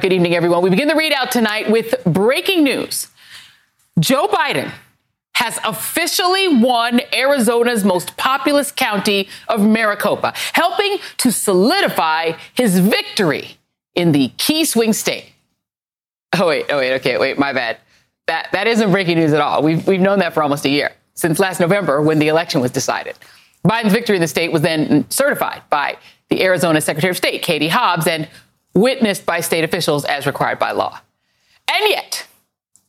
Good evening, everyone. We begin the ReidOut tonight with breaking news. Joe Biden has officially won Arizona's most populous county of Maricopa, helping to solidify his victory in the key swing state. Oh, wait, oh, wait, okay, wait, my bad. That, that isn't breaking news at all. We've, we've known that for almost a year, since last November when the election was decided. Biden's victory in the state was then certified by the Arizona Secretary of State, Katie Hobbs, and witnessed by state officials as required by law. And yet,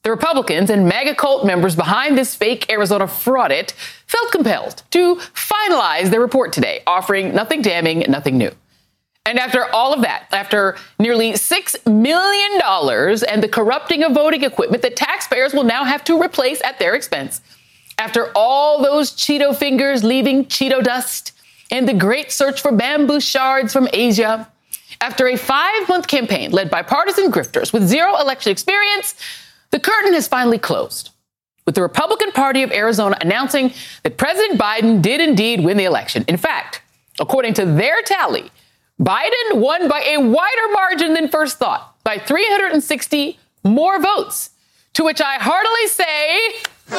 the Republicans and MAGA cult members behind this fake Arizona fraudit felt compelled to finalize their report today, offering nothing damning, nothing new. And after all of that, after nearly $6 million and the corrupting of voting equipment that taxpayers will now have to replace at their expense, after all those Cheeto fingers leaving Cheeto dust and the great search for bamboo shards from Asia, after a five month campaign led by partisan grifters with zero election experience, the curtain has finally closed. With the Republican Party of Arizona announcing that President Biden did indeed win the election. In fact, according to their tally, Biden won by a wider margin than first thought, by 360 more votes. To which I heartily say,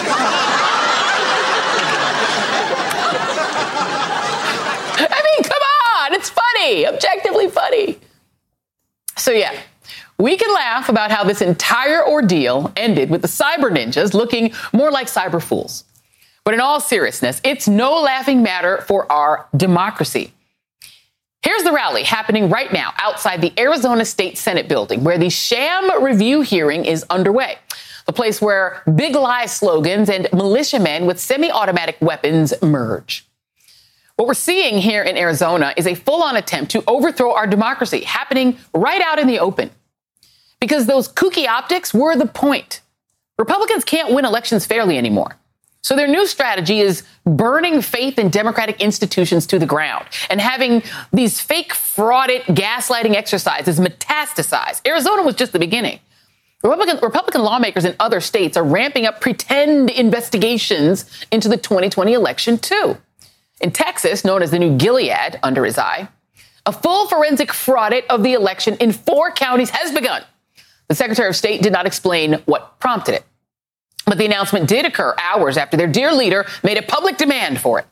I mean, come on, it's funny, funny. So, yeah, we can laugh about how this entire ordeal ended with the cyber ninjas looking more like cyber fools. But in all seriousness, it's no laughing matter for our democracy. Here's the rally happening right now outside the Arizona State Senate building, where the sham review hearing is underway. The place where big lie slogans and militiamen with semi automatic weapons merge. What we're seeing here in Arizona is a full on attempt to overthrow our democracy happening right out in the open. Because those kooky optics were the point. Republicans can't win elections fairly anymore. So their new strategy is burning faith in democratic institutions to the ground and having these fake frauded gaslighting exercises metastasize. Arizona was just the beginning. Republican, Republican lawmakers in other states are ramping up pretend investigations into the 2020 election too. In Texas, known as the new Gilead under his eye, a full forensic fraudit of the election in four counties has begun. The Secretary of State did not explain what prompted it. But the announcement did occur hours after their dear leader made a public demand for it,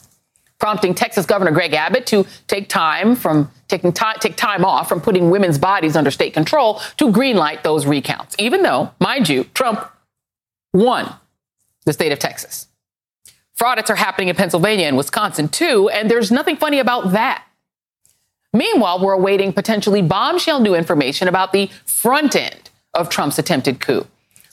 prompting Texas Governor Greg Abbott to take time from taking time, take time off from putting women's bodies under state control to greenlight those recounts, even though, mind you, Trump won the state of Texas. Fraudits are happening in Pennsylvania and Wisconsin too, and there's nothing funny about that. Meanwhile, we're awaiting potentially bombshell new information about the front end of Trump's attempted coup.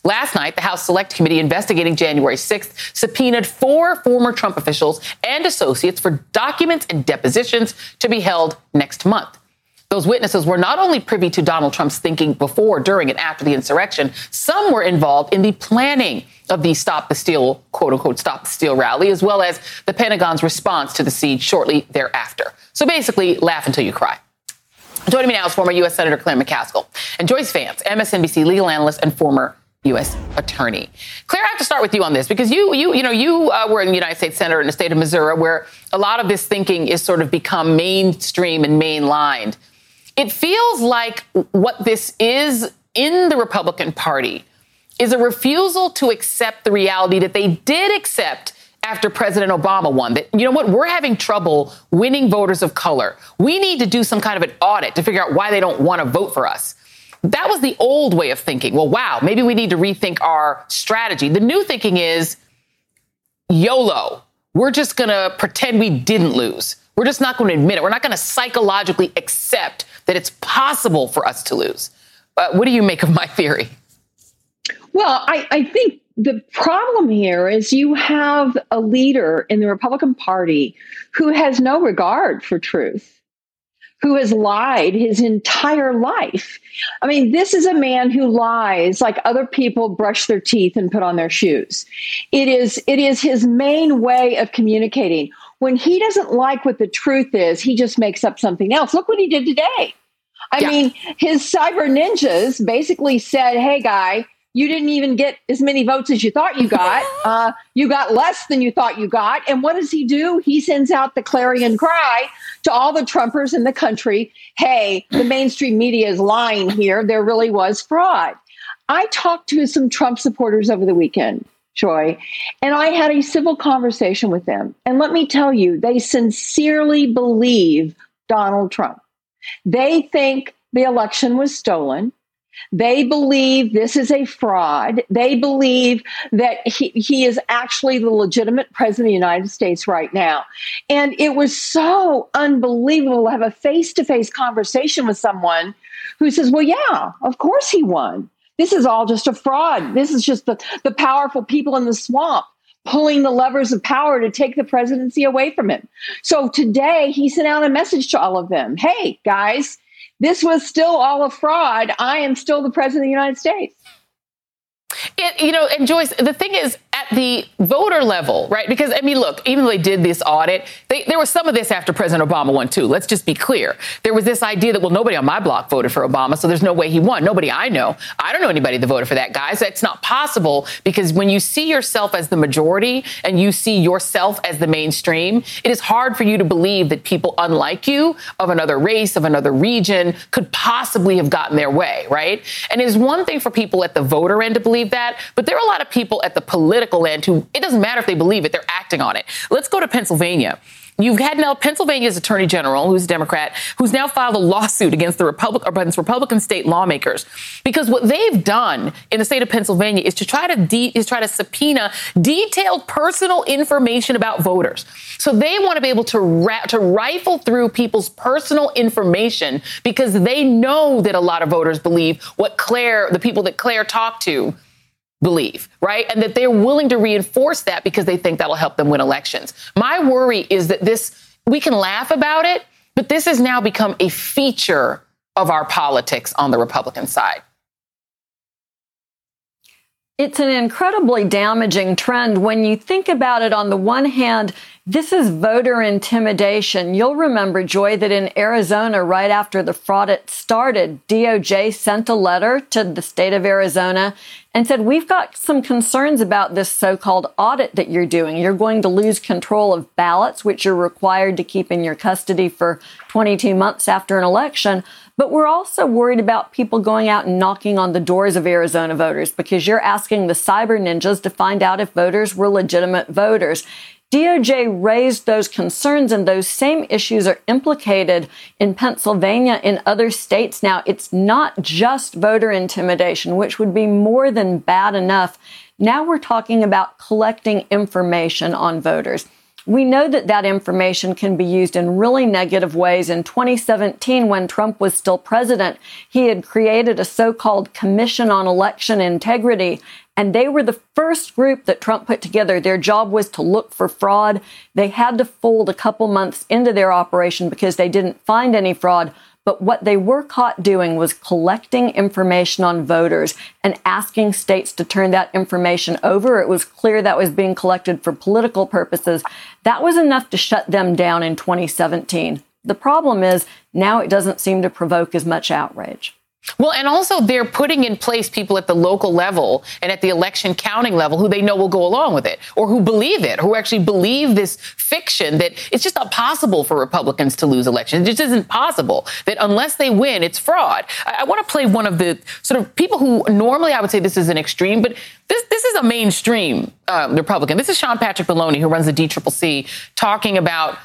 Last night, the House Select Committee investigating January 6th subpoenaed four former Trump officials and associates for documents and depositions to be held next month. Those witnesses were not only privy to Donald Trump's thinking before, during, and after the insurrection, some were involved in the planning of the Stop the Steal, quote unquote, Stop the Steal rally, as well as the Pentagon's response to the siege shortly thereafter. So basically, laugh until you cry. Joining me now is former U.S. Senator Claire McCaskill and Joyce Vance, MSNBC legal analyst and former U.S. attorney. Claire, I have to start with you on this because you, you, you know, you uh, were in the United States Senate in the state of Missouri, where a lot of this thinking is sort of become mainstream and mainlined. It feels like what this is in the Republican Party is a refusal to accept the reality that they did accept after President Obama won that, you know what, we're having trouble winning voters of color. We need to do some kind of an audit to figure out why they don't want to vote for us. That was the old way of thinking. Well, wow, maybe we need to rethink our strategy. The new thinking is YOLO. We're just going to pretend we didn't lose. We're just not going to admit it. We're not going to psychologically accept that it's possible for us to lose. Uh, what do you make of my theory? Well, I, I think the problem here is you have a leader in the Republican Party who has no regard for truth, who has lied his entire life. I mean, this is a man who lies like other people brush their teeth and put on their shoes. It is it is his main way of communicating. When he doesn't like what the truth is, he just makes up something else. Look what he did today. I yeah. mean, his cyber ninjas basically said, "Hey guy, you didn't even get as many votes as you thought you got. Uh, you got less than you thought you got. And what does he do? He sends out the clarion cry to all the Trumpers in the country hey, the mainstream media is lying here. There really was fraud. I talked to some Trump supporters over the weekend, Joy, and I had a civil conversation with them. And let me tell you, they sincerely believe Donald Trump. They think the election was stolen. They believe this is a fraud. They believe that he, he is actually the legitimate president of the United States right now. And it was so unbelievable to have a face to face conversation with someone who says, Well, yeah, of course he won. This is all just a fraud. This is just the, the powerful people in the swamp pulling the levers of power to take the presidency away from him. So today he sent out a message to all of them Hey, guys, this was still all a fraud. I am still the president of the United States. It, you know, and Joyce, the thing is, the voter level, right? Because, I mean, look, even though they did this audit, they, there was some of this after President Obama won, too. Let's just be clear. There was this idea that, well, nobody on my block voted for Obama, so there's no way he won. Nobody I know. I don't know anybody that voted for that guy. So it's not possible because when you see yourself as the majority and you see yourself as the mainstream, it is hard for you to believe that people unlike you, of another race, of another region, could possibly have gotten their way, right? And it is one thing for people at the voter end to believe that, but there are a lot of people at the political end who it doesn't matter if they believe it, they're acting on it. Let's go to Pennsylvania. You've had now Pennsylvania's attorney general, who's a Democrat, who's now filed a lawsuit against the Republic, against Republican state lawmakers because what they've done in the state of Pennsylvania is to try to de- is try to subpoena detailed personal information about voters. So they want to be able to ra- to rifle through people's personal information because they know that a lot of voters believe what Claire, the people that Claire talked to, believe, right? And that they're willing to reinforce that because they think that'll help them win elections. My worry is that this, we can laugh about it, but this has now become a feature of our politics on the Republican side. It's an incredibly damaging trend when you think about it. On the one hand, this is voter intimidation. You'll remember, Joy, that in Arizona, right after the fraud it started, DOJ sent a letter to the state of Arizona and said, We've got some concerns about this so called audit that you're doing. You're going to lose control of ballots, which you're required to keep in your custody for 22 months after an election. But we're also worried about people going out and knocking on the doors of Arizona voters because you're asking the cyber ninjas to find out if voters were legitimate voters. DOJ raised those concerns and those same issues are implicated in Pennsylvania in other states now. It's not just voter intimidation, which would be more than bad enough. Now we're talking about collecting information on voters. We know that that information can be used in really negative ways. In 2017, when Trump was still president, he had created a so-called Commission on Election Integrity and they were the first group that Trump put together. Their job was to look for fraud. They had to fold a couple months into their operation because they didn't find any fraud. But what they were caught doing was collecting information on voters and asking states to turn that information over. It was clear that was being collected for political purposes. That was enough to shut them down in 2017. The problem is now it doesn't seem to provoke as much outrage. Well, and also they're putting in place people at the local level and at the election counting level who they know will go along with it or who believe it, who actually believe this fiction that it's just not possible for Republicans to lose elections. It just isn't possible that unless they win, it's fraud. I, I want to play one of the sort of people who normally I would say this is an extreme, but this, this is a mainstream um, Republican. This is Sean Patrick Maloney, who runs the DCCC, talking about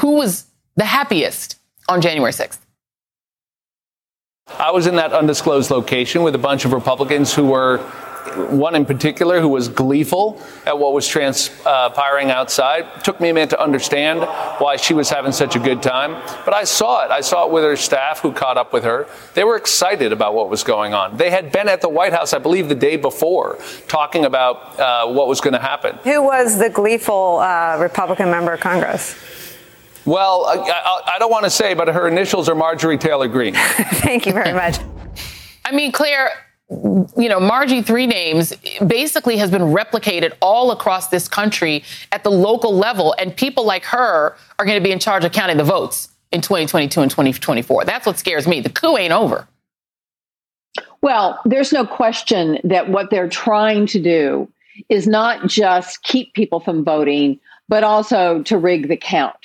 who was the happiest on January 6th. I was in that undisclosed location with a bunch of Republicans who were, one in particular, who was gleeful at what was transpiring outside. It took me a minute to understand why she was having such a good time. But I saw it. I saw it with her staff who caught up with her. They were excited about what was going on. They had been at the White House, I believe, the day before, talking about uh, what was going to happen. Who was the gleeful uh, Republican member of Congress? Well, I, I don't want to say, but her initials are Marjorie Taylor Greene. Thank you very much. I mean, Claire, you know, Margie Three Names basically has been replicated all across this country at the local level, and people like her are going to be in charge of counting the votes in 2022 and 2024. That's what scares me. The coup ain't over. Well, there's no question that what they're trying to do is not just keep people from voting, but also to rig the count.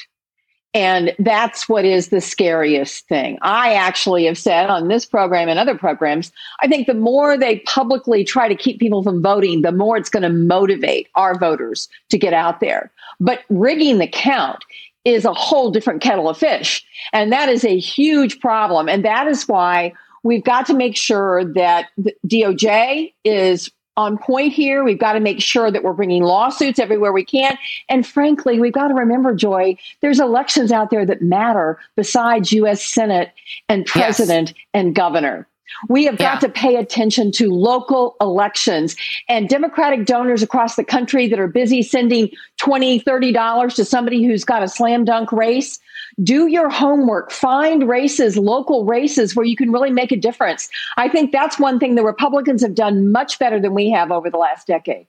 And that's what is the scariest thing. I actually have said on this program and other programs, I think the more they publicly try to keep people from voting, the more it's going to motivate our voters to get out there. But rigging the count is a whole different kettle of fish. And that is a huge problem. And that is why we've got to make sure that DOJ is on point here. We've got to make sure that we're bringing lawsuits everywhere we can. And frankly, we've got to remember, Joy, there's elections out there that matter besides U.S. Senate and president yes. and governor. We have got yeah. to pay attention to local elections and Democratic donors across the country that are busy sending $20, $30 to somebody who's got a slam dunk race. Do your homework, find races, local races where you can really make a difference. I think that's one thing the Republicans have done much better than we have over the last decade.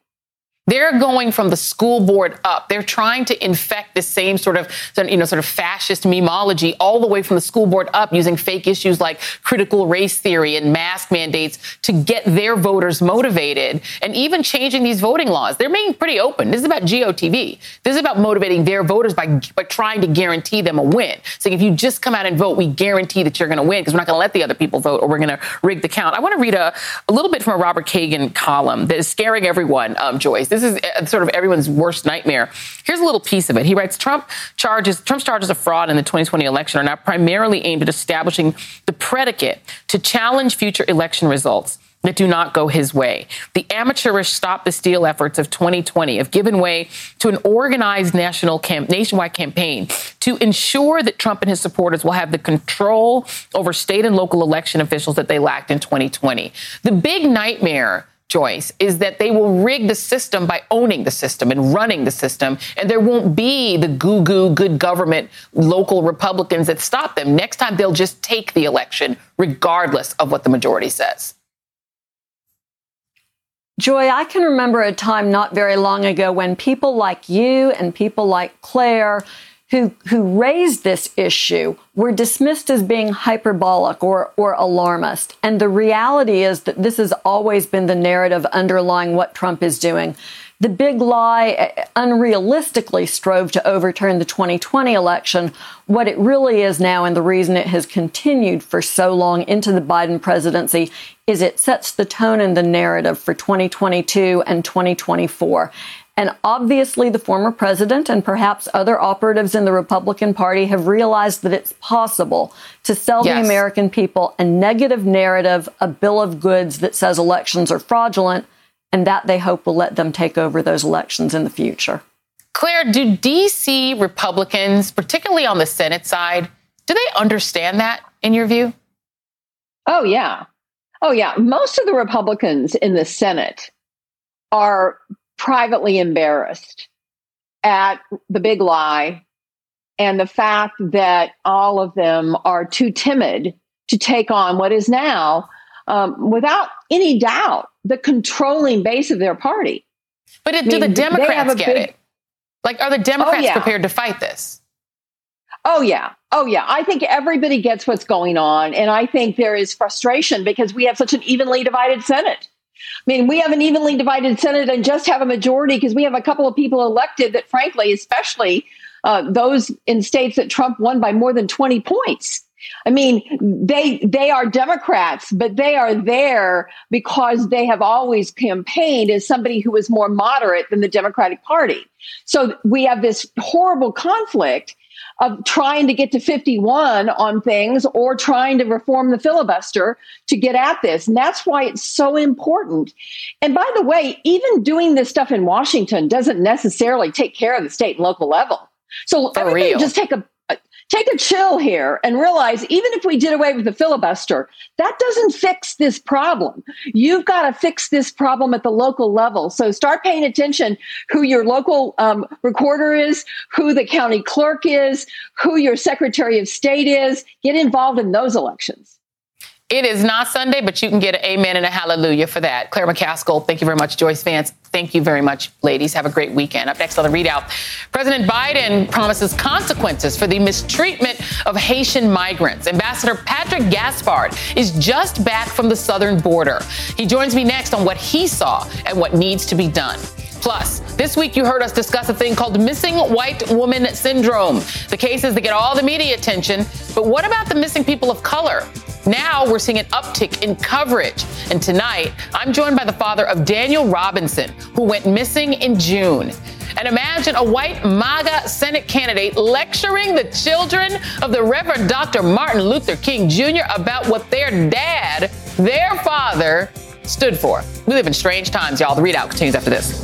They're going from the school board up. They're trying to infect the same sort of, you know, sort of fascist memology all the way from the school board up using fake issues like critical race theory and mask mandates to get their voters motivated and even changing these voting laws. They're being pretty open. This is about GOTV. This is about motivating their voters by, by trying to guarantee them a win. Saying if you just come out and vote, we guarantee that you're going to win because we're not going to let the other people vote or we're going to rig the count. I want to read a, a little bit from a Robert Kagan column that is scaring everyone, um, Joyce. This is uh, sort of everyone's worst nightmare. Here's a little piece of it. He writes Trump charges Trump's charges of fraud in the 2020 election are now primarily aimed at establishing the predicate to challenge future election results that do not go his way. The amateurish stop the steal efforts of 2020 have given way to an organized national camp, nationwide campaign to ensure that Trump and his supporters will have the control over state and local election officials that they lacked in 2020. The big nightmare Joyce, is that they will rig the system by owning the system and running the system. And there won't be the goo goo good government local Republicans that stop them. Next time, they'll just take the election, regardless of what the majority says. Joy, I can remember a time not very long ago when people like you and people like Claire who, who raised this issue were dismissed as being hyperbolic or, or alarmist. And the reality is that this has always been the narrative underlying what Trump is doing. The big lie uh, unrealistically strove to overturn the 2020 election. What it really is now, and the reason it has continued for so long into the Biden presidency, is it sets the tone and the narrative for 2022 and 2024. And obviously, the former president and perhaps other operatives in the Republican Party have realized that it's possible to sell yes. the American people a negative narrative, a bill of goods that says elections are fraudulent, and that they hope will let them take over those elections in the future. Claire, do D.C. Republicans, particularly on the Senate side, do they understand that in your view? Oh, yeah. Oh, yeah. Most of the Republicans in the Senate are privately embarrassed at the big lie and the fact that all of them are too timid to take on what is now, um, without any doubt, the controlling base of their party. But it, do mean, the Democrats get big, it? Like, are the Democrats oh, yeah. prepared to fight this? Oh, yeah. Oh, yeah. I think everybody gets what's going on. And I think there is frustration because we have such an evenly divided Senate. I mean, we have an evenly divided Senate and just have a majority because we have a couple of people elected that, frankly, especially uh, those in states that Trump won by more than 20 points. I mean, they they are Democrats, but they are there because they have always campaigned as somebody who is more moderate than the Democratic Party. So we have this horrible conflict of trying to get to 51 on things or trying to reform the filibuster to get at this. And that's why it's so important. And by the way, even doing this stuff in Washington doesn't necessarily take care of the state and local level. So For real. just take a take a chill here and realize even if we did away with the filibuster, that doesn't fix this problem. You've got to fix this problem at the local level. So start paying attention who your local um, recorder is, who the county clerk is, who your secretary of state is. Get involved in those elections. It is not Sunday, but you can get an amen and a hallelujah for that. Claire McCaskill, thank you very much. Joyce Vance, thank you very much, ladies. Have a great weekend. Up next on the ReidOut, President Biden promises consequences for the mistreatment of Haitian migrants. Ambassador Patrick Gaspard is just back from the southern border. He joins me next on what he saw and what needs to be done. Plus, this week you heard us discuss a thing called missing white woman syndrome. The cases that get all the media attention, but what about the missing people of color? Now we're seeing an uptick in coverage. And tonight, I'm joined by the father of Daniel Robinson, who went missing in June. And imagine a white MAGA Senate candidate lecturing the children of the Reverend Dr. Martin Luther King Jr. about what their dad, their father, stood for. We live in strange times, y'all. The ReidOut continues after this.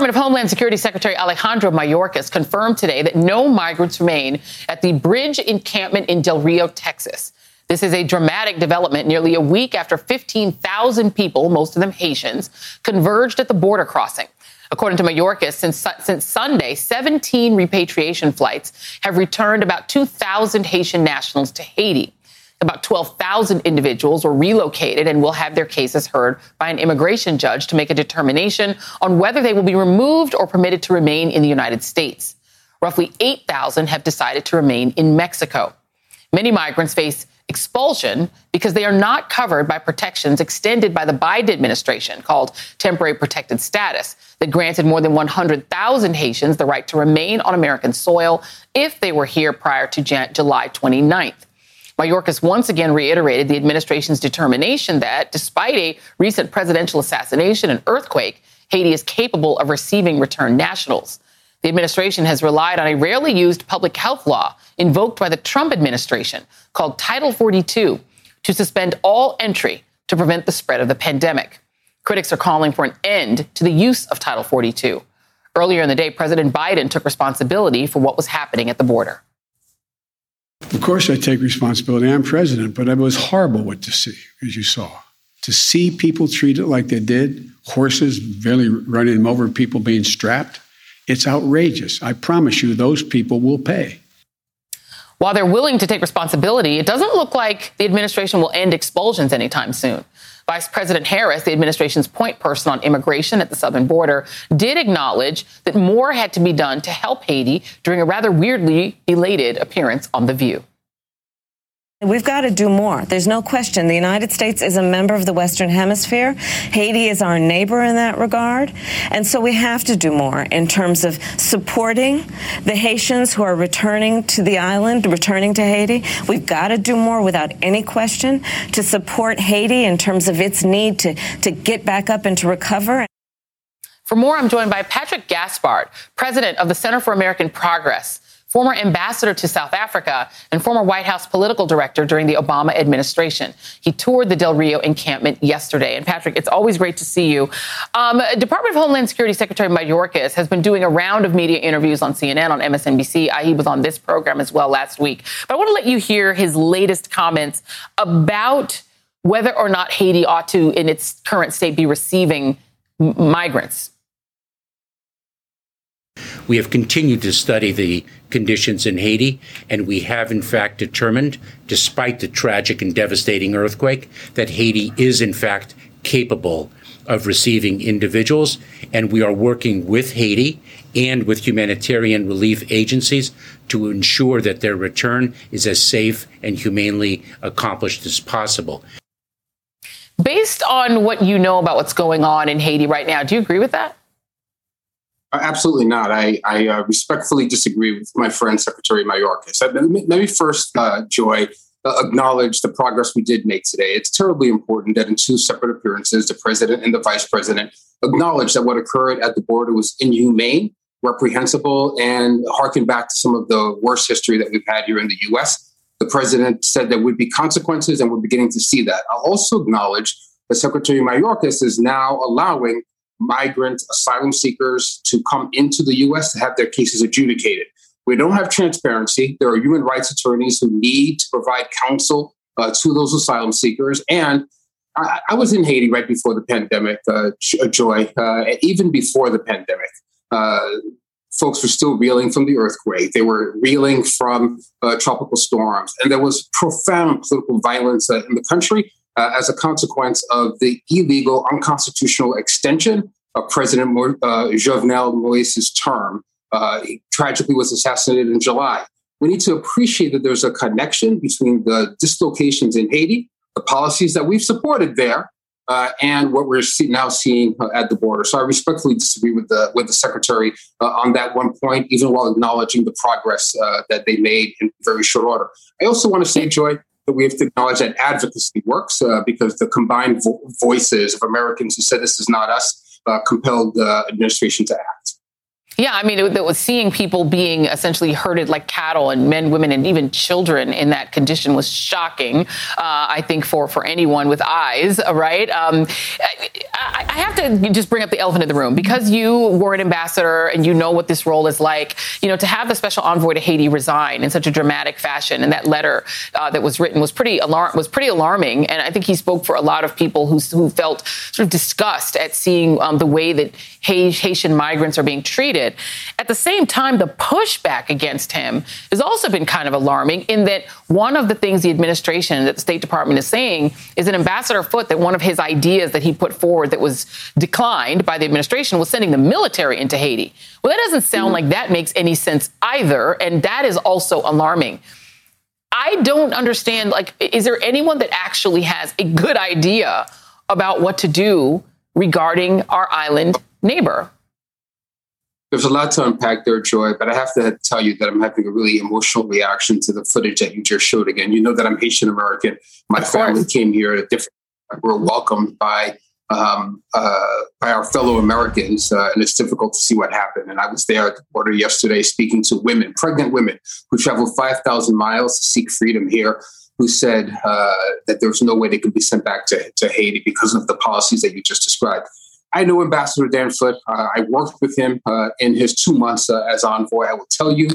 Department of Homeland Security Secretary Alejandro Mayorkas confirmed today that no migrants remain at the bridge encampment in Del Rio, Texas. This is a dramatic development nearly a week after 15,000 people, most of them Haitians, converged at the border crossing. According to Mayorkas, since, since Sunday, 17 repatriation flights have returned about 2,000 Haitian nationals to Haiti. About 12,000 individuals were relocated and will have their cases heard by an immigration judge to make a determination on whether they will be removed or permitted to remain in the United States. Roughly 8,000 have decided to remain in Mexico. Many migrants face expulsion because they are not covered by protections extended by the Biden administration called temporary protected status that granted more than 100,000 Haitians the right to remain on American soil if they were here prior to July 29th. Mayorkas once again reiterated the administration's determination that, despite a recent presidential assassination and earthquake, Haiti is capable of receiving returned nationals. The administration has relied on a rarely used public health law invoked by the Trump administration called Title 42 to suspend all entry to prevent the spread of the pandemic. Critics are calling for an end to the use of Title 42. Earlier in the day, President Biden took responsibility for what was happening at the border. Of course, I take responsibility. I'm president, but it was horrible what to see, as you saw. To see people treated like they did, horses barely running them over, people being strapped, it's outrageous. I promise you, those people will pay. While they're willing to take responsibility, it doesn't look like the administration will end expulsions anytime soon. Vice President Harris, the administration's point person on immigration at the southern border, did acknowledge that more had to be done to help Haiti during a rather weirdly belated appearance on The View. We've got to do more. There's no question. The United States is a member of the Western Hemisphere. Haiti is our neighbor in that regard. And so we have to do more in terms of supporting the Haitians who are returning to the island, returning to Haiti. We've got to do more without any question to support Haiti in terms of its need to, to get back up and to recover. For more, I'm joined by Patrick Gaspard, president of the Center for American Progress former ambassador to South Africa, and former White House political director during the Obama administration. He toured the Del Rio encampment yesterday. And Patrick, it's always great to see you. Um, Department of Homeland Security Secretary Mayorkas has been doing a round of media interviews on CNN, on MSNBC. He was on this program as well last week. But I want to let you hear his latest comments about whether or not Haiti ought to, in its current state, be receiving migrants. We have continued to study the conditions in Haiti, and we have in fact determined, despite the tragic and devastating earthquake, that Haiti is in fact capable of receiving individuals, and we are working with Haiti and with humanitarian relief agencies to ensure that their return is as safe and humanely accomplished as possible. Based on what you know about what's going on in Haiti right now, do you agree with that? Uh, absolutely not. I, I uh, respectfully disagree with my friend Secretary Mayorkas. Let me first, uh, Joy, uh, acknowledge the progress we did make today. It's terribly important that in two separate appearances, the president and the vice president acknowledged that what occurred at the border was inhumane, reprehensible, and harken back to some of the worst history that we've had here in the U.S. The president said there would be consequences, and we're beginning to see that. I'll also acknowledge that Secretary Mayorkas is now allowing migrant asylum seekers to come into the US to have their cases adjudicated. We don't have transparency. There are human rights attorneys who need to provide counsel uh, to those asylum seekers. And I, I, was in Haiti right before the pandemic, uh, uh Joy, uh, even before the pandemic. Uh, folks were still reeling from the earthquake. They were reeling from uh, tropical storms. And there was profound political violence in the country uh, as a consequence of the illegal, unconstitutional extension of President Mo- uh, Jovenel Moise's term. Uh, he tragically was assassinated in July. We need to appreciate that there's a connection between the dislocations in Haiti, the policies that we've supported there, uh, and what we're see, now seeing uh, at the border. So I respectfully disagree with the with the secretary uh, on that one point, even while acknowledging the progress uh, that they made in very short order. I also want to say, Joy, that we have to acknowledge that advocacy works uh, because the combined vo- voices of Americans who said this is not us uh, compelled the administration to act. Yeah, I mean, it, it, was seeing people being essentially herded like cattle, and men, women, and even children in that condition was shocking. Uh, I think for for anyone with eyes, uh, right? Um, I, I, have to just bring up the elephant in the room because you were an ambassador and you know what this role is like. You know, to have the special envoy to Haiti resign in such a dramatic fashion, and that letter uh, that was written was pretty alarm was pretty alarming. And I think he spoke for a lot of people who who felt sort of disgust at seeing um, the way that Haitian migrants are being treated. At the same time, the pushback against him has also been kind of alarming in that one of the things the administration that the State Department is saying is that Ambassador Foote, that one of his ideas that he put forward that was declined by the administration was sending the military into Haiti. Well, that doesn't sound mm-hmm. like that makes any sense either. And that is also alarming. I don't understand, like, is there anyone that actually has a good idea about what to do regarding our island neighbor? There's a lot to unpack there, Joy, but I have to tell you that I'm having a really emotional reaction to the footage that you just showed again. You know that I'm Haitian American. My family came here at a different we're welcomed by um, uh, by our fellow Americans, uh, and it's difficult to see what happened. And I was there at the border yesterday speaking to women, pregnant women, who traveled 5,000 miles to seek freedom here, who said uh, that there was no way they could be sent back to, to Haiti because of the policies that you just described. I know Ambassador Dan Foote. Uh, I worked with him uh, in his two months uh, as envoy. I will tell you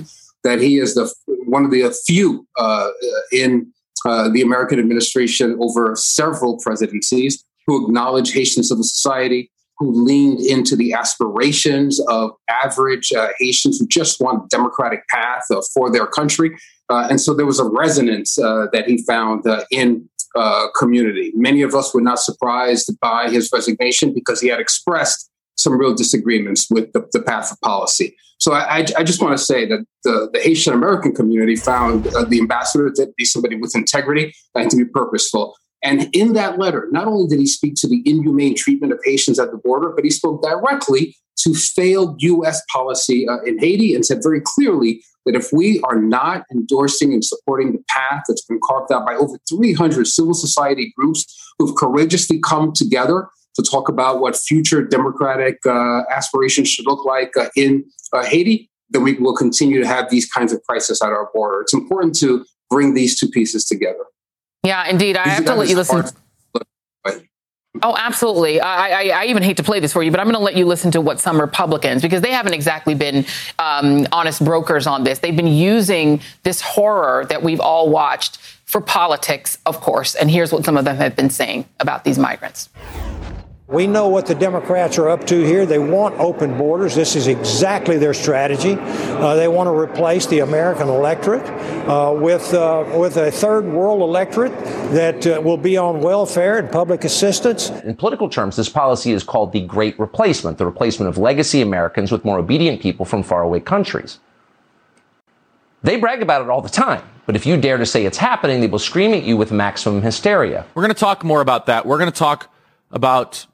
that he is the one of the few uh, in uh, the American administration over several presidencies who acknowledge Haitian civil society, who leaned into the aspirations of average uh, Haitians who just want a democratic path for their country. And so there was a resonance that he found in uh, community. Many of us were not surprised by his resignation because he had expressed some real disagreements with the, the path of policy. So I, I, I just want to say that the, the Haitian American community found uh, the ambassador to be somebody with integrity and to be purposeful. And in that letter, not only did he speak to the inhumane treatment of Haitians at the border, but he spoke directly to failed U.S. policy uh, in Haiti and said very clearly that if we are not endorsing and supporting the path that's been carved out by over 300 civil society groups who've courageously come together to talk about what future democratic uh, aspirations should look like uh, in uh, Haiti, then we will continue to have these kinds of crises at our border. It's important to bring these two pieces together. Yeah, indeed. I these have to let you listen. Oh, absolutely. I, I, I, even hate to play this for you, but I'm going to let you listen to what some Republicans, because they haven't exactly been um, honest brokers on this. They've been using this horror that we've all watched for politics, of course. And here's what some of them have been saying about these migrants. We know what the Democrats are up to here. They want open borders. This is exactly their strategy. Uh, they want to replace the American electorate uh, with uh, with a third world electorate that uh, will be on welfare and public assistance. In political terms, this policy is called the Great Replacement, the replacement of legacy Americans with more obedient people from faraway countries. They brag about it all the time. But if you dare to say it's happening, they will scream at you with maximum hysteria. We're going to talk more about that. We're going to talk about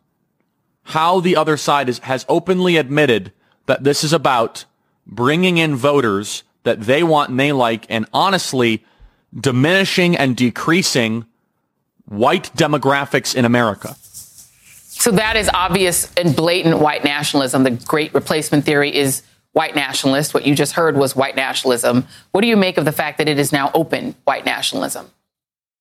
how the other side is, has openly admitted that this is about bringing in voters that they want and they like and honestly diminishing and decreasing white demographics in America. So that is obvious and blatant white nationalism. The great replacement theory is white nationalist. What you just heard was white nationalism. What do you make of the fact that it is now open white nationalism?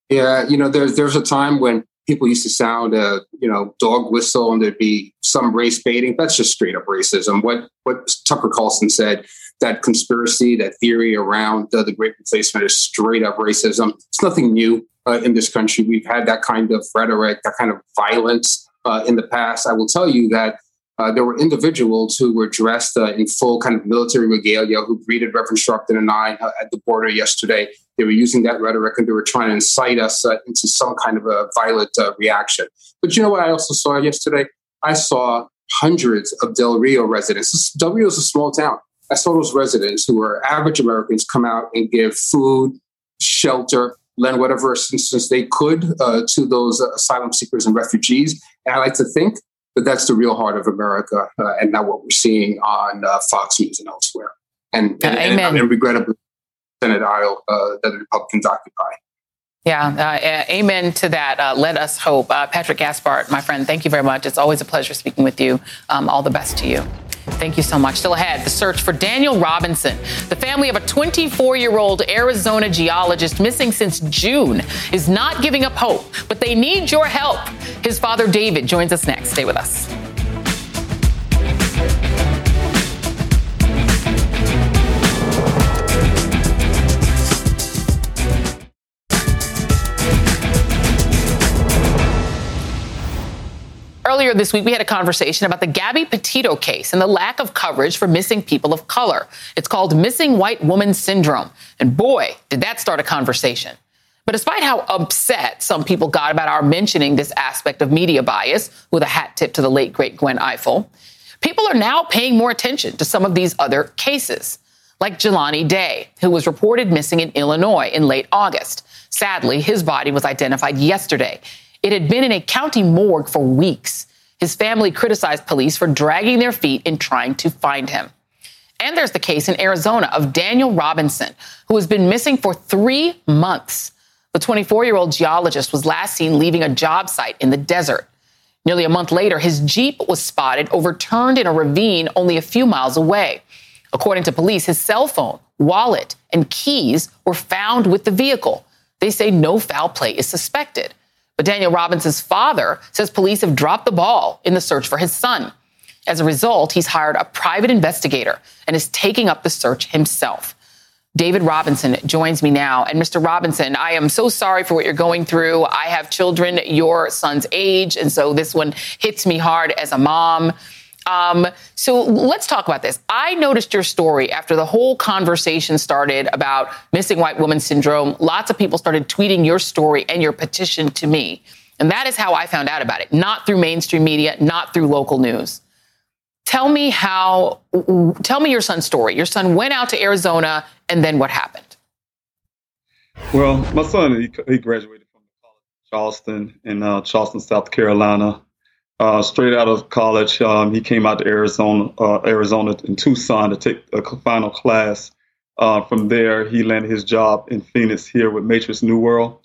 Yeah, you know, there's there's a time when people used to sound a you know dog whistle and there'd be some race baiting. That's just straight up racism. What what tucker carlson said that conspiracy that theory around uh, the great replacement is straight up racism. It's nothing new uh, in this country. We've had that kind of rhetoric that kind of violence uh, in the past. I will tell you that uh, there were individuals who were dressed uh, in full kind of military regalia who greeted Reverend Sharpton and I uh, at the border yesterday. They were using that rhetoric and they were trying to incite us uh, into some kind of a violent uh, reaction. But you know what I also saw yesterday? I saw hundreds of Del Rio residents. Del Rio is a small town. I saw those residents who are average Americans come out and give food, shelter, lend whatever assistance they could uh, to those asylum seekers and refugees. And I like to think that that's the real heart of America, uh, and not what we're seeing on uh, Fox News and elsewhere. And, and, and, and regrettably, Senate aisle uh, that the Republicans occupy. Yeah, uh, amen to that. Uh, let us hope. Uh, Patrick Gaspard, my friend, thank you very much. It's always a pleasure speaking with you. Um, all the best to you. Thank you so much. Still ahead, the search for Daniel Robinson. The family of a 24 year old Arizona geologist missing since June is not giving up hope, but they need your help. His father, David, joins us next. Stay with us. Earlier this week, we had a conversation about the Gabby Petito case and the lack of coverage for missing people of color. It's called Missing White Woman Syndrome. And boy, did that start a conversation. But despite how upset some people got about our mentioning this aspect of media bias, with a hat tip to the late, great Gwen Ifill, people are now paying more attention to some of these other cases, like Jelani Day, who was reported missing in Illinois in late August. Sadly, his body was identified yesterday. It had been in a county morgue for weeks. His family criticized police for dragging their feet in trying to find him. And there's the case in Arizona of Daniel Robinson, who has been missing for three months. The 24 year old geologist was last seen leaving a job site in the desert. Nearly a month later, his Jeep was spotted overturned in a ravine only a few miles away. According to police, his cell phone, wallet, and keys were found with the vehicle. They say no foul play is suspected. But Daniel Robinson's father says police have dropped the ball in the search for his son. As a result, he's hired a private investigator and is taking up the search himself. David Robinson joins me now. And Mr. Robinson, I am so sorry for what you're going through. I have children your son's age, and so this one hits me hard as a mom. Um, so let's talk about this. I noticed your story after the whole conversation started about missing white woman syndrome. Lots of people started tweeting your story and your petition to me. And that is how I found out about it, not through mainstream media, not through local news. Tell me how, tell me your son's story. Your son went out to Arizona, and then what happened? Well, my son, he, he graduated from Charleston in uh, Charleston, South Carolina. Uh, straight out of college, um, he came out to Arizona, uh, Arizona in Tucson to take a final class. Uh, from there, he landed his job in Phoenix here with Matrix New World.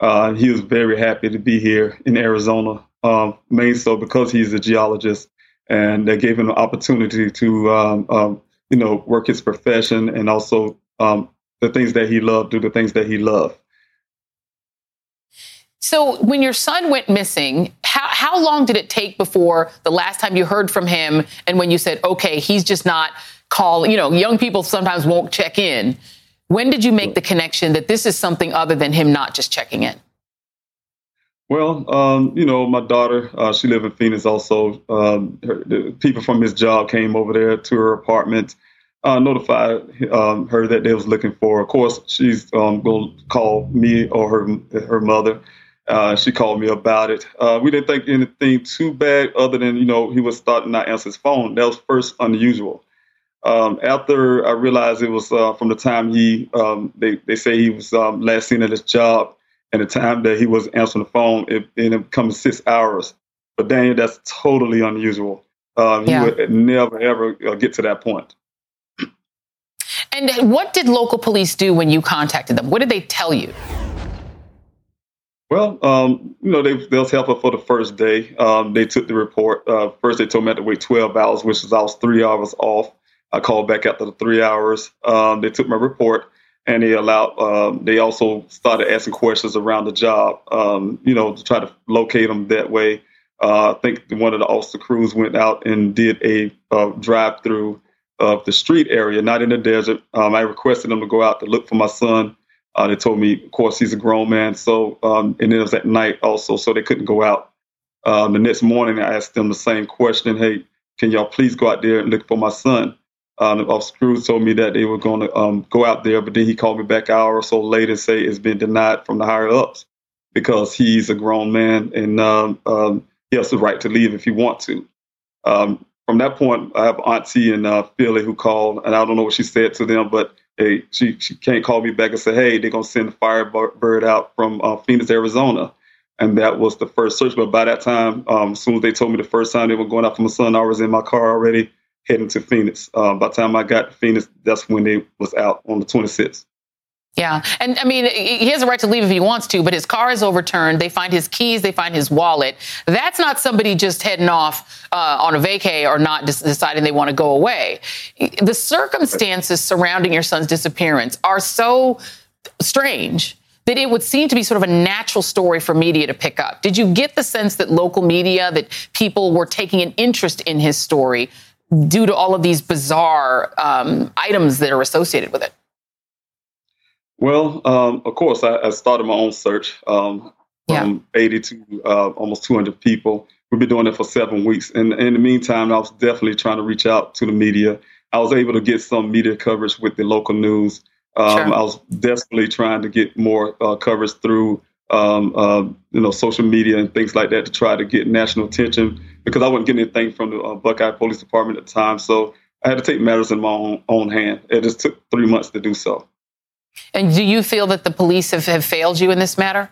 Uh, he was very happy to be here in Arizona, um, mainly so because he's a geologist, and they gave him an opportunity to, um, um, you know, work his profession and also um, the things that he loved, do the things that he loved. So, when your son went missing, how, long did it take before the last time you heard from him and when you said, okay, he's just not call, you know, young people sometimes won't check in. When did you make the connection that this is something other than him not just checking in? Well, um, you know, my daughter, uh, she lived in Phoenix also. Um, her, people from his job came over there to her apartment, uh, notified um, her that they was looking for. Of course, she's um, going to call me or her her mother uh, she called me about it. Uh, we didn't think anything too bad, other than you know he was starting not answer his phone. That was first unusual. Um, after I realized it was uh, from the time he, um, they they say he was um, last seen at his job, and the time that he was answering the phone, it ended up coming six hours. But Daniel, that's totally unusual. Um, yeah. He would never ever uh, get to that point. And what did local police do when you contacted them? What did they tell you? Well, um, you know, they, they was helpful for the first day. Um, they took the report. Uh, first, they told me I had to wait 12 hours, which was I was three hours off. I called back after the three hours. Um, they took my report and they allowed. Um, they also started asking questions around the job. Um, you know, to try to locate them that way. Uh, I think one of the officer crews went out and did a uh, drive through of the street area, not in the desert. Um, I requested them to go out to look for my son uh, they told me, of course, he's a grown man. So, um, and it was at night also, so they couldn't go out. Um, the next morning, I asked them the same question. Hey, can y'all please go out there and look for my son? Um, Officer Cruz told me that they were going to um, go out there, but then he called me back an hour or so later and say it's been denied from the higher ups because he's a grown man and um, um, he has the right to leave if he wants to. Um, from that point, I have auntie in uh, Philly who called, and I don't know what she said to them, but hey, she she can't call me back and say, hey, they're gonna send the Firebird out from uh, Phoenix, Arizona, and that was the first search. But by that time, um, as soon as they told me the first time they were going out for my son, I was in my car already heading to Phoenix. Um, by the time I got to Phoenix, that's when they was out on the 26th. Yeah. And I mean, he has a right to leave if he wants to, but his car is overturned. They find his keys, they find his wallet. That's not somebody just heading off uh, on a vacay or not deciding they want to go away. The circumstances surrounding your son's disappearance are so strange that it would seem to be sort of a natural story for media to pick up. Did you get the sense that local media, that people were taking an interest in his story due to all of these bizarre um, items that are associated with it? Well, um, of course, I, I, started my own search um, from yeah. 80 to uh, almost 200 people. We've been doing it for seven weeks. And, and in the meantime, I was definitely trying to reach out to the media. I was able to get some media coverage with the local news. Um, sure. I was desperately trying to get more uh, coverage through, um, uh, you know, social media and things like that to try to get national attention because I wasn't getting anything from the uh, Buckeye Police Department at the time. So I had to take matters in my own, own hand. It just took three months to do so. And do you feel that the police have, have failed you in this matter?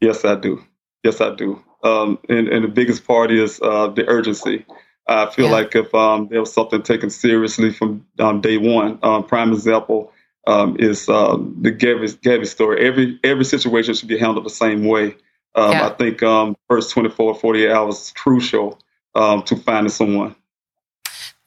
Yes, I do. Yes, I do. Um, and, and the biggest part is uh, the urgency. I feel yeah. like if um, there was something taken seriously from um, day one, um, prime example um, is um, the Gabby, Gabby story. Every every situation should be handled the same way. Yeah. I think first 24 48 hours is crucial to finding someone.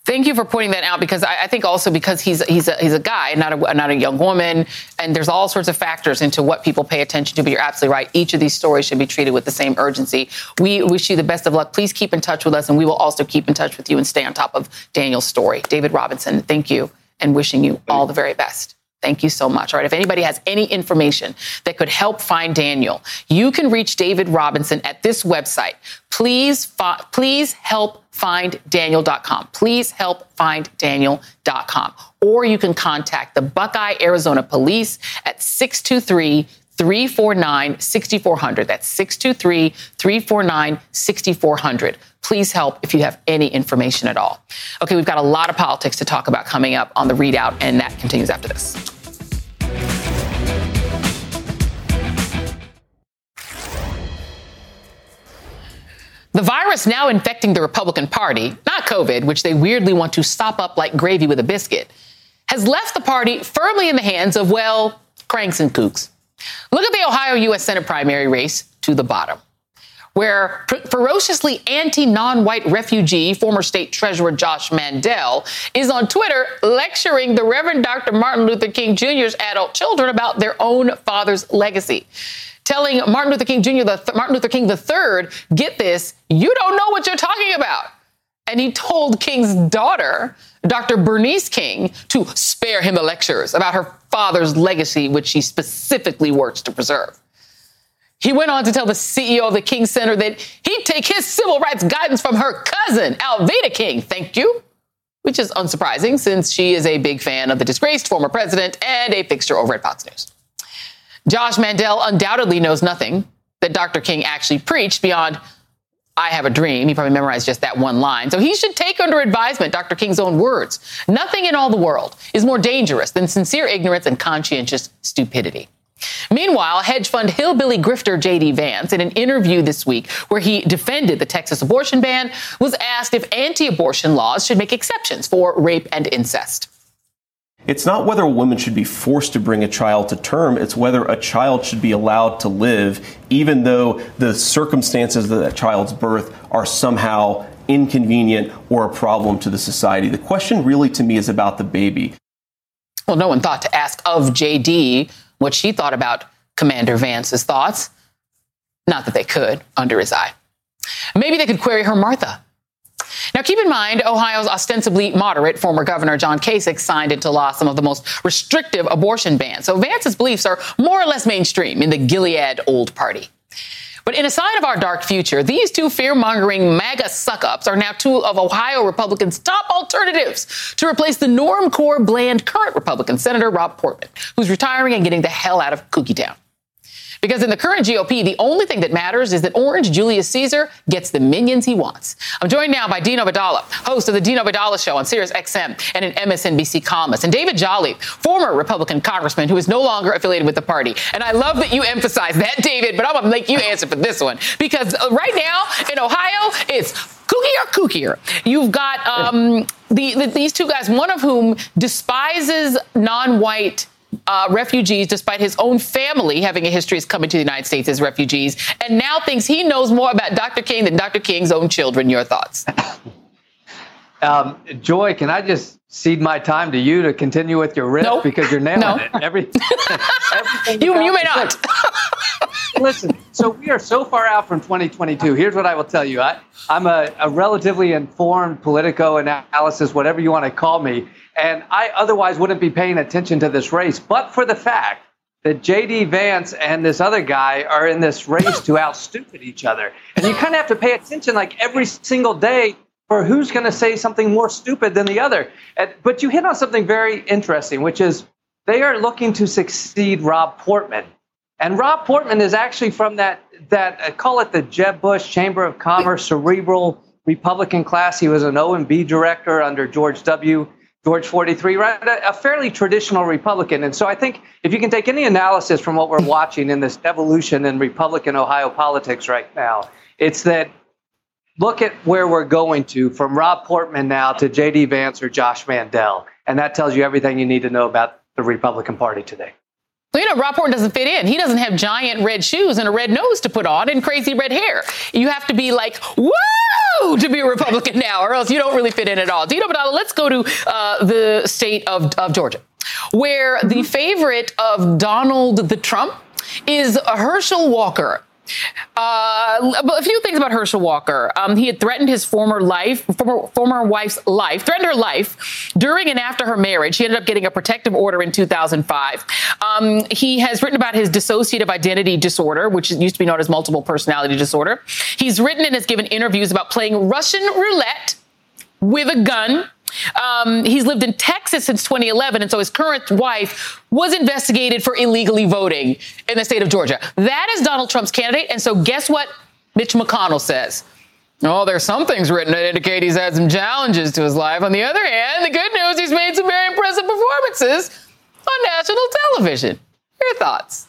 Thank you for pointing that out because I, I, think also because he's he's a, he's a guy, not a not a young woman, and there's all sorts of factors into what people pay attention to. But you're absolutely right. Each of these stories should be treated with the same urgency. We wish you the best of luck. Please keep in touch with us, and we will also keep in touch with you and stay on top of Daniel's story. David Robinson, thank you, and wishing you all the very best. Thank you so much. All right. If anybody has any information that could help find Daniel, you can reach David Robinson at this website. Please, please help find Daniel.com. Please help find Daniel.com. Or you can contact the Buckeye, Arizona police at 623 349 6400. That's 623 349 6400. Please help if you have any information at all. Okay, we've got a lot of politics to talk about coming up on the ReidOut, and that continues after this. The virus now infecting the Republican Party, not COVID, which they weirdly want to sop up like gravy with a biscuit, has left the party firmly in the hands of, well, cranks and kooks. Look at the Ohio U.S. Senate primary race to the bottom, where ferociously anti non white refugee, former state treasurer Josh Mandel, is on Twitter lecturing the Reverend Dr. Martin Luther King Jr.'s adult children about their own father's legacy telling Martin Luther King Jr., the Martin Luther King III, get this, you don't know what you're talking about. And he told King's daughter, Dr. Bernice King, to spare him the lectures about her father's legacy, which she specifically works to preserve. He went on to tell the CEO of the King Center that he'd take his civil rights guidance from her cousin, Alveda King. Thank you. Which is unsurprising since she is a big fan of the disgraced former president and a fixture over at Fox News. Josh Mandel undoubtedly knows nothing that Dr. King actually preached beyond I have a dream. He probably memorized just that one line. So he should take under advisement Dr. King's own words. Nothing in all the world is more dangerous than sincere ignorance and conscientious stupidity. Meanwhile, hedge fund hillbilly grifter J.D. Vance, in an interview this week where he defended the Texas abortion ban, was asked if anti abortion laws should make exceptions for rape and incest. It's not whether a woman should be forced to bring a child to term, it's whether a child should be allowed to live, even though the circumstances of that child's birth are somehow inconvenient or a problem to the society. The question really to me is about the baby. Well, no one thought to ask of JD what she thought about Commander Vance's thoughts. Not that they could, under his eye. Maybe they could query her Martha now, keep in mind, Ohio's ostensibly moderate former governor John Kasich signed into law some of the most restrictive abortion bans. So Vance's beliefs are more or less mainstream in the Gilead old party. But in a sign of our dark future, these two fear mongering MAGA suck ups are now two of Ohio Republicans' top alternatives to replace the normcore bland current Republican Senator Rob Portman, who's retiring and getting the hell out of Kooky Town. Because in the current GOP, the only thing that matters is that Orange Julius Caesar gets the minions he wants. I'm joined now by Dean Obeidallah, host of the Dean Obeidallah Show on Sirius XM and an MSNBC columnist, and David Jolly, former Republican congressman who is no longer affiliated with the party. And I love that you emphasize that, David, but I'm going to make you answer for this one. Because uh, right now in Ohio, it's kookier, kookier. You've got um, the, the, these two guys, one of whom despises non-white uh, refugees, despite his own family having a history of coming to the United States as refugees, and now thinks he knows more about Dr. King than Dr. King's own children. Your thoughts? Um, Joy, can I just cede my time to you to continue with your riff nope. because you're nailing no. it. Every, you, you may not. Listen, so we are so far out from 2022. Here's what I will tell you. I, I'm a, a relatively informed politico analysis, whatever you want to call me, and I otherwise wouldn't be paying attention to this race, but for the fact that JD Vance and this other guy are in this race to outstupid each other. And you kind of have to pay attention like every single day for who's going to say something more stupid than the other. But you hit on something very interesting, which is they are looking to succeed Rob Portman. And Rob Portman is actually from that, that uh, call it the Jeb Bush Chamber of Commerce cerebral Republican class. He was an OMB director under George W. George 43, right? A, fairly traditional Republican. And so I think if you can take any analysis from what we're watching in this evolution in Republican Ohio politics right now, it's that look at where we're going to from Rob Portman now to J.D. Vance or Josh Mandel. And that tells you everything you need to know about the Republican Party today. You know, Rob Portman doesn't fit in. He doesn't have giant red shoes and a red nose to put on and crazy red hair. You have to be like, woo, to be a Republican now, or else you don't really fit in at all. Dean Obeidallah, let's go to uh, the state of, of Georgia, where the mm-hmm. favorite of Donald the Trump is Herschel Walker. Uh, a few things about Herschel Walker. Um, he had threatened his former life, former, former wife's life, threatened her life during and after her marriage. He ended up getting a protective order in 2005. Um, he has written about his dissociative identity disorder, which used to be known as multiple personality disorder. He's written and has given interviews about playing Russian roulette with a gun um, he's lived in Texas since 2011, and so his current wife was investigated for illegally voting in the state of Georgia. That is Donald Trump's candidate, and so guess what Mitch McConnell says? Oh, there's some things written that indicate he's had some challenges to his life. On the other hand, the good news, he's made some very impressive performances on national television. Your thoughts?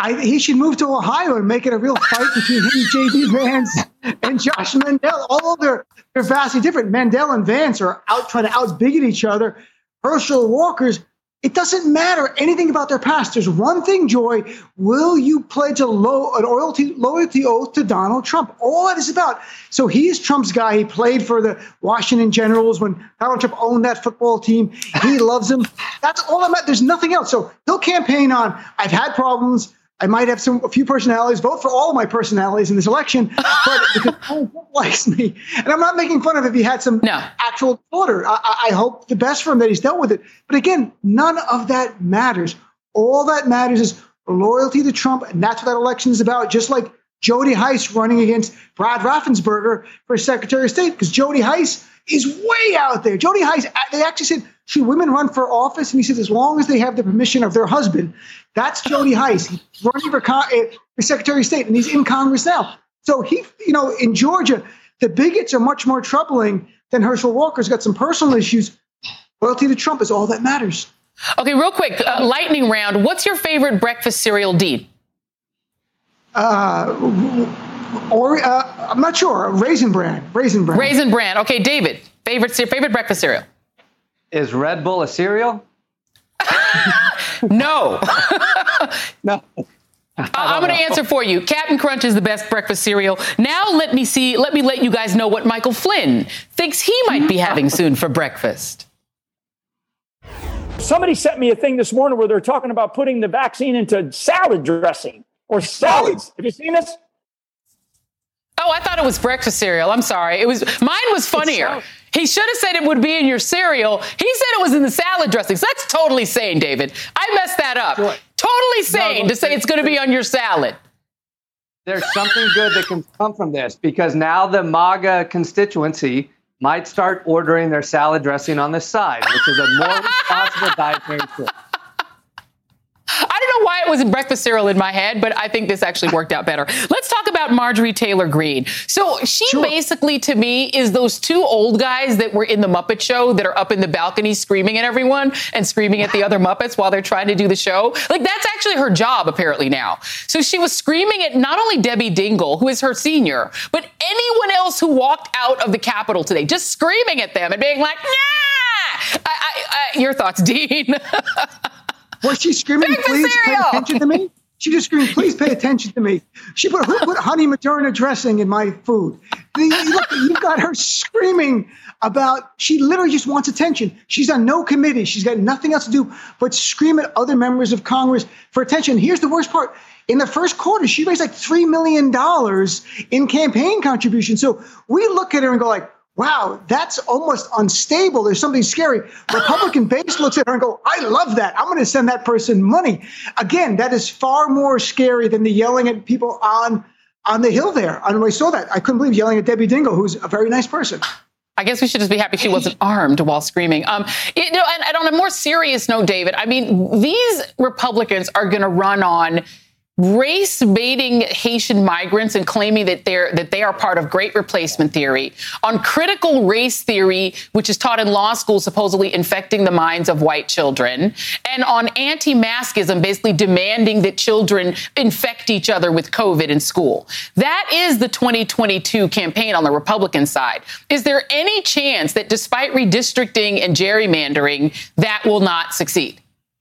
I, he should move to Ohio and make it a real fight between him, J.D. Vance, and Josh Mandel. All of their they're vastly different. Mandel and Vance are out trying to outbigot each other. Herschel Walker's, it doesn't matter anything about their past. There's one thing, Joy. Will you pledge a low an loyalty loyalty oath to Donald Trump? All that is about. So he is Trump's guy. He played for the Washington Generals when Donald Trump owned that football team. He loves him. That's all that matters. There's nothing else. So he'll campaign on. I've had problems. I might have some a few personalities. Vote for all of my personalities in this election, but because Donald Trump likes me, and I'm not making fun of if he had some no. actual disorder. I, I hope the best for him that he's dealt with it. But again, none of that matters. All that matters is loyalty to Trump, and that's what that election is about. Just like Jody Hice running against Brad Raffensperger for Secretary of State, because Jody Hice is way out there. Jody Hice, they actually said, should women run for office? And he said, as long as they have the permission of their husband. That's Jody Hice. He's running for, eh, for Secretary of State, and he's in Congress now. So he, you know, in Georgia, the bigots are much more troubling than Herschel Walker's got some personal issues. Loyalty to Trump is all that matters. Okay, real quick, uh, lightning round. What's your favorite breakfast cereal, Dean? Uh, or uh, I'm not sure. Raisin bran. Raisin bran. Raisin bran. Okay, David. Favorite favorite breakfast cereal. Is Red Bull a cereal? no. no. I'm going to answer for you. Captain Crunch is the best breakfast cereal. Now let me see. Let me let you guys know what Michael Flynn thinks he might be having soon for breakfast. Somebody sent me a thing this morning where they're talking about putting the vaccine into salad dressing or salads. Have you seen this? Oh, I thought it was breakfast cereal. I'm sorry. It was mine was funnier. He should have said it would be in your cereal. He said it was in the salad dressings. That's totally sane, David. I messed that up. Sure. Totally sane no, to say it's going to be on your salad. there's something good that can come from this because now the MAGA constituency might start ordering their salad dressing on the side, which is a more responsible dietary choice. I don't know why it was breakfast cereal in my head, but I think this actually worked out better. Let's talk about Marjorie Taylor Greene. So she sure. basically, to me, is those two old guys that were in the Muppet Show that are up in the balcony screaming at everyone and screaming at the other Muppets while they're trying to do the show. Like that's actually her job apparently now. So she was screaming at not only Debbie Dingell, who is her senior, but anyone else who walked out of the Capitol today, just screaming at them and being like, "Yeah!" I, I, I, your thoughts, Dean? Was she screaming, please pay attention to me? She just screamed, please pay attention to me. She put, who put honey Moderna dressing in my food. Look, you've got her screaming about, she literally just wants attention. She's on no committee. She's got nothing else to do but scream at other members of Congress for attention. Here's the worst part. In the first quarter, she raised like $3 million in campaign contributions. So we look at her and go like, wow, that's almost unstable. There's something scary. Republican base looks at her and go, I love that. I'm going to send that person money. Again, that is far more scary than the yelling at people on on the hill there. I, I saw that. I couldn't believe yelling at Debbie Dingell, who's a very nice person. I guess we should just be happy she wasn't armed while screaming. Um, you know, and, and on a more serious note, David, I mean, these Republicans are going to run on race baiting Haitian migrants and claiming that they're that they are part of great replacement theory, on critical race theory, which is taught in law school, supposedly infecting the minds of white children, and on anti-maskism, basically demanding that children infect each other with COVID in school. That is the 2022 campaign on the Republican side. Is there any chance that despite redistricting and gerrymandering, that will not succeed?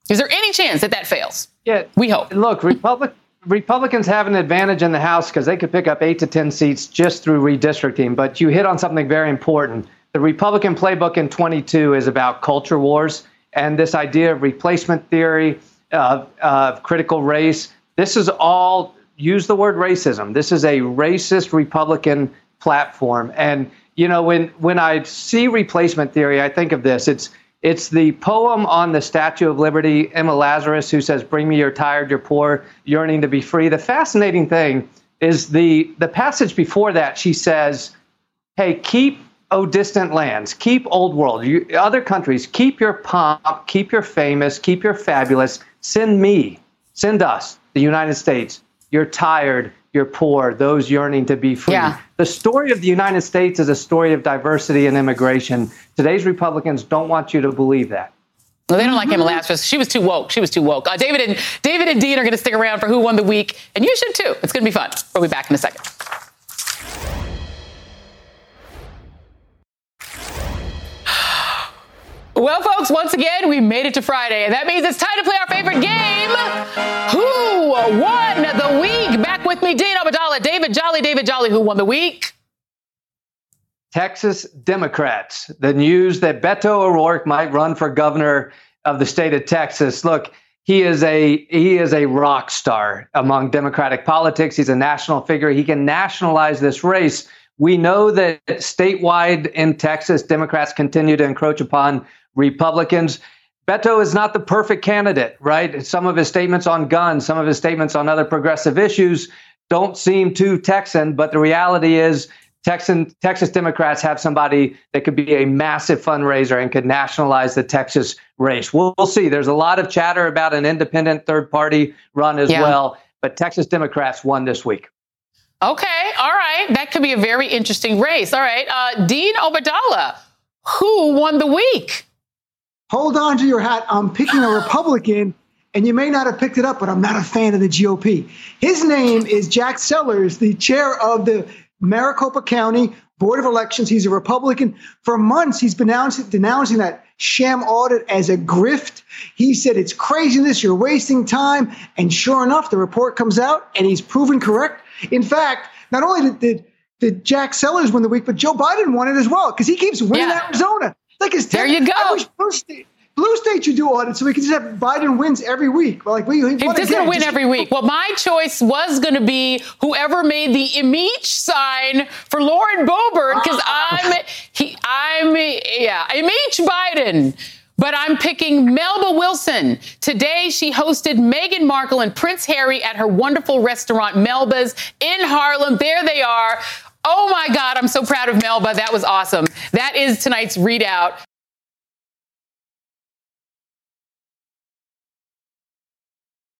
Is there any chance that that fails? Yeah, we hope. Look, Republic Republicans have an advantage in the House because they could pick up eight to 10 seats just through redistricting. But you hit on something very important. The Republican playbook in 22 is about culture wars and this idea of replacement theory, of, of critical race. This is all, use the word racism. This is a racist Republican platform. And, you know, when, when I see replacement theory, I think of this. It's, it's the poem on the Statue of Liberty, Emma Lazarus, who says, Bring me your tired, your poor, yearning to be free. The fascinating thing is the, the passage before that, she says, Hey, keep, oh, distant lands, keep old world, you, other countries, keep your pomp, keep your famous, keep your fabulous. Send me, send us, the United States, you're tired, you're poor, those yearning to be free. Yeah. The story of the United States is a story of diversity and immigration. Today's Republicans don't want you to believe that. Well, they don't like Emma Lazarus. She was too woke. She was too woke. Uh, David and David and Dean are going to stick around for Who Won the Week, and you should too. It's going to be fun. We'll be back in a second. Well, folks, once again, we made it to Friday, and that means it's time to play our favorite game. Who won the week? Back with me, Dean Obeidallah, David Jolly, David Jolly. Who won the week? Texas Democrats. The news that Beto O'Rourke might run for governor of the state of Texas. Look, he is a he is a rock star among Democratic politics. He's a national figure. He can nationalize this race. We know that statewide in Texas, Democrats continue to encroach upon Republicans. Beto is not the perfect candidate, right? Some of his statements on guns, some of his statements on other progressive issues don't seem too Texan, but the reality is Texan Texas Democrats have somebody that could be a massive fundraiser and could nationalize the Texas race. We'll, we'll see. There's a lot of chatter about an independent third party run as yeah. well, but Texas Democrats won this week. Okay, all right. That could be a very interesting race. All right, uh, Dean Obeidallah, who won the week? Hold on to your hat. I'm picking a Republican, and you may not have picked it up, but I'm not a fan of the GOP. His name is Jack Sellers, the chair of the Maricopa County Board of Elections. He's a Republican. For months, he's been denouncing, denouncing that sham audit as a grift. He said it's craziness, you're wasting time. And sure enough, the report comes out, and he's proven correct. In fact, not only did, did, did Jack Sellers win the week, but Joe Biden won it as well because he keeps winning yeah. Arizona. Like it's there you go. I wish Blue State, Blue State should do audit so we can just have Biden wins every week. Like we, he doesn't win every week. Well, my choice was going to be whoever made the impeach sign for Lauren Boebert because ah. I'm he I'm yeah impeach Biden. But I'm picking Melba Wilson. Today, she hosted Meghan Markle and Prince Harry at her wonderful restaurant, Melba's in Harlem. There they are. Oh my God, I'm so proud of Melba. That was awesome. That is tonight's ReidOut